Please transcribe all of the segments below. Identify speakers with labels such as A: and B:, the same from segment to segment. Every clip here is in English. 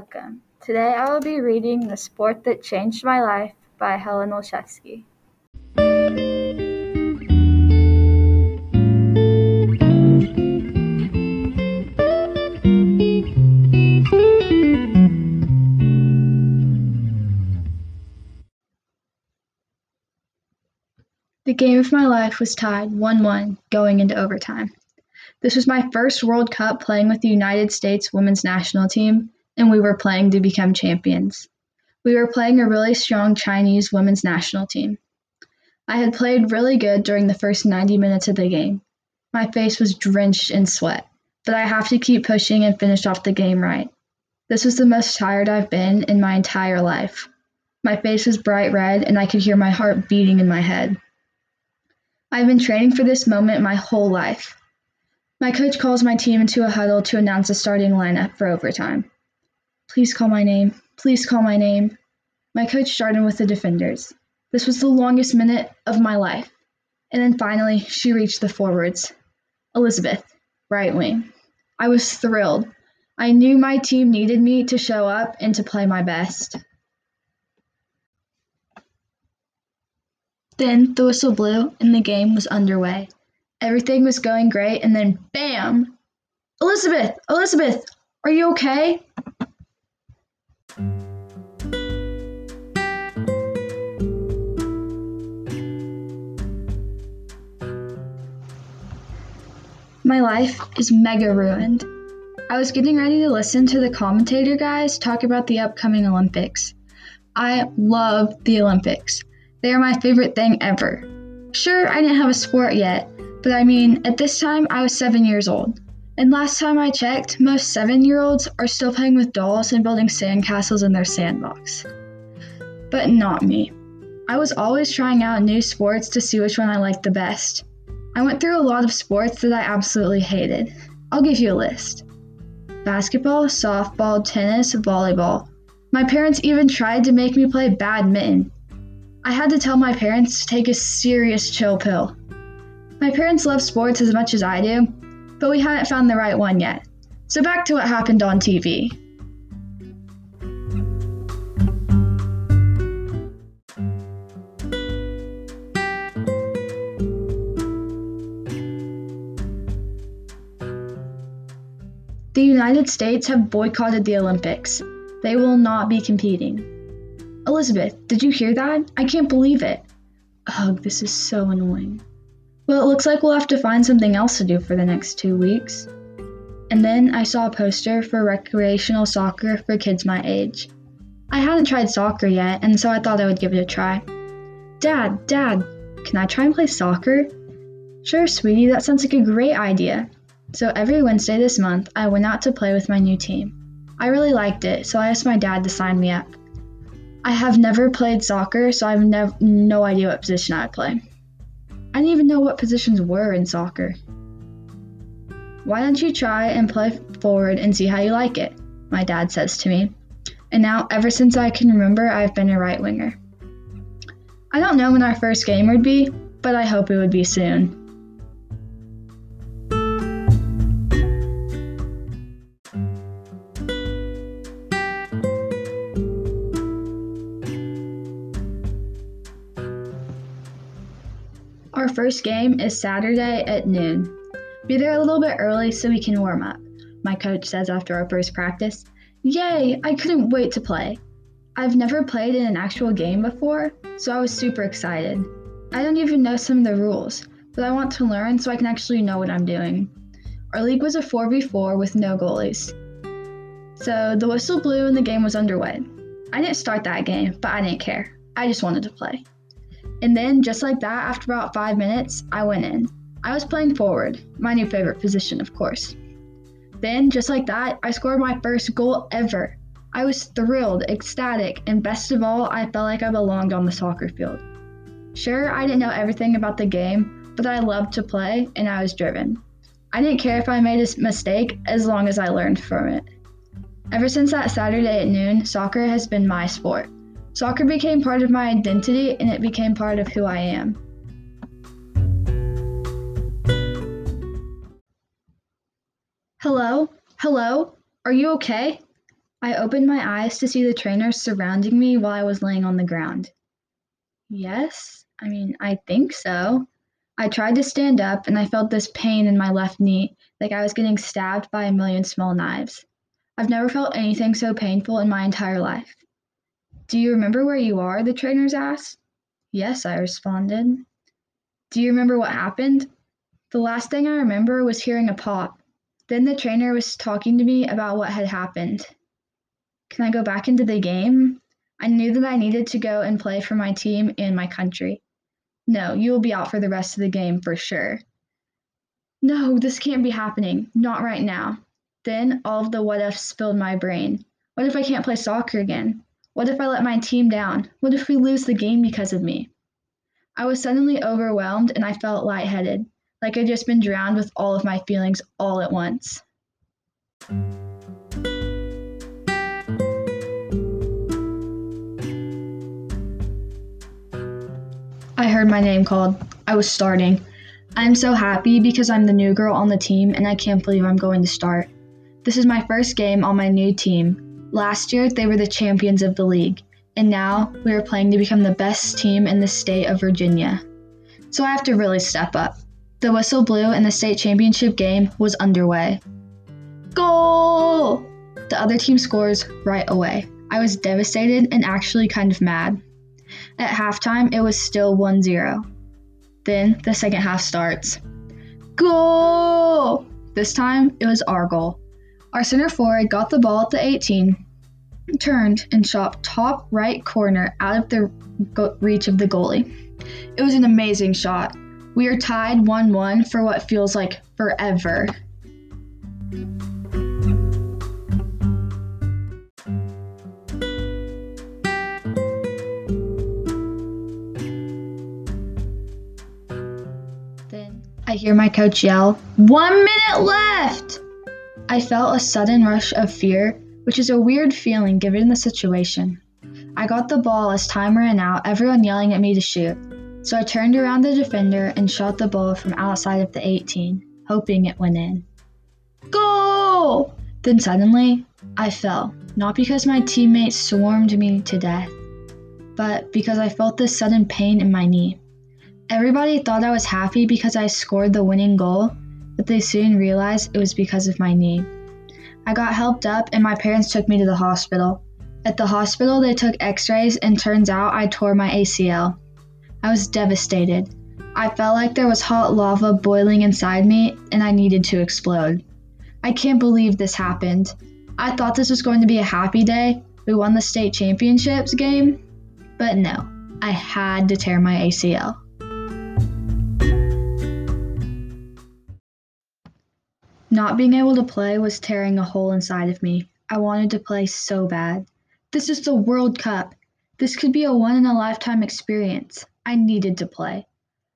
A: welcome. Today I will be reading The Sport That Changed My Life by Helen Olszewski.
B: The game of my life was tied 1 1 going into overtime. This was my first World Cup playing with the United States women's national team, and we were playing to become champions. We were playing a really strong Chinese women's national team. I had played really good during the first 90 minutes of the game. My face was drenched in sweat, but I have to keep pushing and finish off the game right. This was the most tired I've been in my entire life. My face was bright red, and I could hear my heart beating in my head. I've been training for this moment my whole life. My coach calls my team into a huddle to announce a starting lineup for overtime. Please call my name. Please call my name. My coach started with the defenders. This was the longest minute of my life. And then finally, she reached the forwards. Elizabeth, right wing. I was thrilled. I knew my team needed me to show up and to play my best. Then the whistle blew and the game was underway. Everything was going great, and then bam! Elizabeth! Elizabeth! Are you okay? My life is mega ruined. I was getting ready to listen to the commentator guys talk about the upcoming Olympics. I love the Olympics. They are my favorite thing ever. Sure, I didn't have a sport yet, but I mean, at this time, I was seven years old. And last time I checked, most seven year olds are still playing with dolls and building sandcastles in their sandbox. But not me. I was always trying out new sports to see which one I liked the best. I went through a lot of sports that I absolutely hated. I'll give you a list basketball, softball, tennis, volleyball. My parents even tried to make me play badminton. I had to tell my parents to take a serious chill pill. My parents love sports as much as I do, but we hadn't found the right one yet. So back to what happened on TV. The United States have boycotted the Olympics. They will not be competing. Elizabeth, did you hear that? I can't believe it. Ugh, this is so annoying. Well, it looks like we'll have to find something else to do for the next two weeks. And then I saw a poster for recreational soccer for kids my age. I hadn't tried soccer yet, and so I thought I would give it a try. Dad, Dad, can I try and play soccer? Sure, sweetie, that sounds like a great idea. So every Wednesday this month, I went out to play with my new team. I really liked it, so I asked my dad to sign me up. I have never played soccer, so I have nev- no idea what position I would play. I didn't even know what positions were in soccer. Why don't you try and play forward and see how you like it? My dad says to me. And now, ever since I can remember, I've been a right winger. I don't know when our first game would be, but I hope it would be soon. Our first game is Saturday at noon. Be there a little bit early so we can warm up, my coach says after our first practice. Yay, I couldn't wait to play. I've never played in an actual game before, so I was super excited. I don't even know some of the rules, but I want to learn so I can actually know what I'm doing. Our league was a 4v4 with no goalies. So the whistle blew and the game was underway. I didn't start that game, but I didn't care. I just wanted to play. And then, just like that, after about five minutes, I went in. I was playing forward, my new favorite position, of course. Then, just like that, I scored my first goal ever. I was thrilled, ecstatic, and best of all, I felt like I belonged on the soccer field. Sure, I didn't know everything about the game, but I loved to play and I was driven. I didn't care if I made a mistake as long as I learned from it. Ever since that Saturday at noon, soccer has been my sport. Soccer became part of my identity and it became part of who I am. Hello? Hello? Are you okay? I opened my eyes to see the trainers surrounding me while I was laying on the ground. Yes, I mean, I think so. I tried to stand up and I felt this pain in my left knee, like I was getting stabbed by a million small knives. I've never felt anything so painful in my entire life. Do you remember where you are? the trainers asked. Yes, I responded. Do you remember what happened? The last thing I remember was hearing a pop. Then the trainer was talking to me about what had happened. Can I go back into the game? I knew that I needed to go and play for my team and my country. No, you will be out for the rest of the game for sure. No, this can't be happening. Not right now. Then all of the what ifs filled my brain. What if I can't play soccer again? What if I let my team down? What if we lose the game because of me? I was suddenly overwhelmed and I felt lightheaded, like I'd just been drowned with all of my feelings all at once. I heard my name called. I was starting. I'm so happy because I'm the new girl on the team and I can't believe I'm going to start. This is my first game on my new team. Last year, they were the champions of the league, and now we are playing to become the best team in the state of Virginia. So I have to really step up. The whistle blew and the state championship game was underway. Goal! The other team scores right away. I was devastated and actually kind of mad. At halftime, it was still 1 0. Then the second half starts. Goal! This time, it was our goal. Our center forward got the ball at the 18, turned, and shot top right corner out of the reach of the goalie. It was an amazing shot. We are tied 1 1 for what feels like forever. Then I hear my coach yell, One minute left! I felt a sudden rush of fear, which is a weird feeling given the situation. I got the ball as time ran out, everyone yelling at me to shoot. So I turned around the defender and shot the ball from outside of the 18, hoping it went in. Goal! Then suddenly, I fell, not because my teammates swarmed me to death, but because I felt this sudden pain in my knee. Everybody thought I was happy because I scored the winning goal, but they soon realized it was because of my knee. I got helped up and my parents took me to the hospital. At the hospital, they took x rays and turns out I tore my ACL. I was devastated. I felt like there was hot lava boiling inside me and I needed to explode. I can't believe this happened. I thought this was going to be a happy day. We won the state championships game. But no, I had to tear my ACL. Not being able to play was tearing a hole inside of me. I wanted to play so bad. This is the World Cup. This could be a one in a lifetime experience. I needed to play.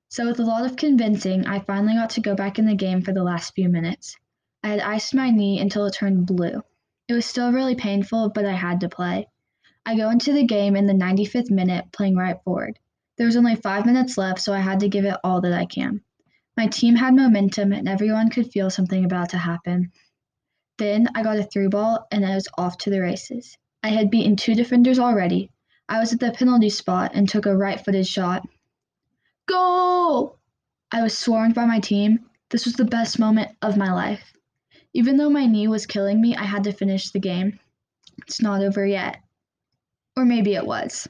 B: So, with a lot of convincing, I finally got to go back in the game for the last few minutes. I had iced my knee until it turned blue. It was still really painful, but I had to play. I go into the game in the 95th minute playing right forward. There was only five minutes left, so I had to give it all that I can. My team had momentum and everyone could feel something about to happen. Then I got a through ball and I was off to the races. I had beaten two defenders already. I was at the penalty spot and took a right footed shot. Goal! I was swarmed by my team. This was the best moment of my life. Even though my knee was killing me, I had to finish the game. It's not over yet. Or maybe it was.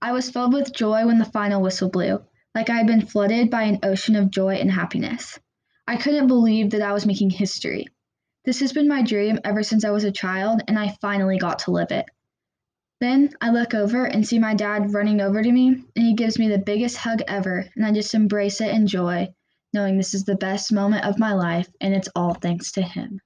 B: I was filled with joy when the final whistle blew like I had been flooded by an ocean of joy and happiness. I couldn't believe that I was making history. This has been my dream ever since I was a child, and I finally got to live it. Then I look over and see my dad running over to me, and he gives me the biggest hug ever, and I just embrace it in joy, knowing this is the best moment of my life, and it's all thanks to him.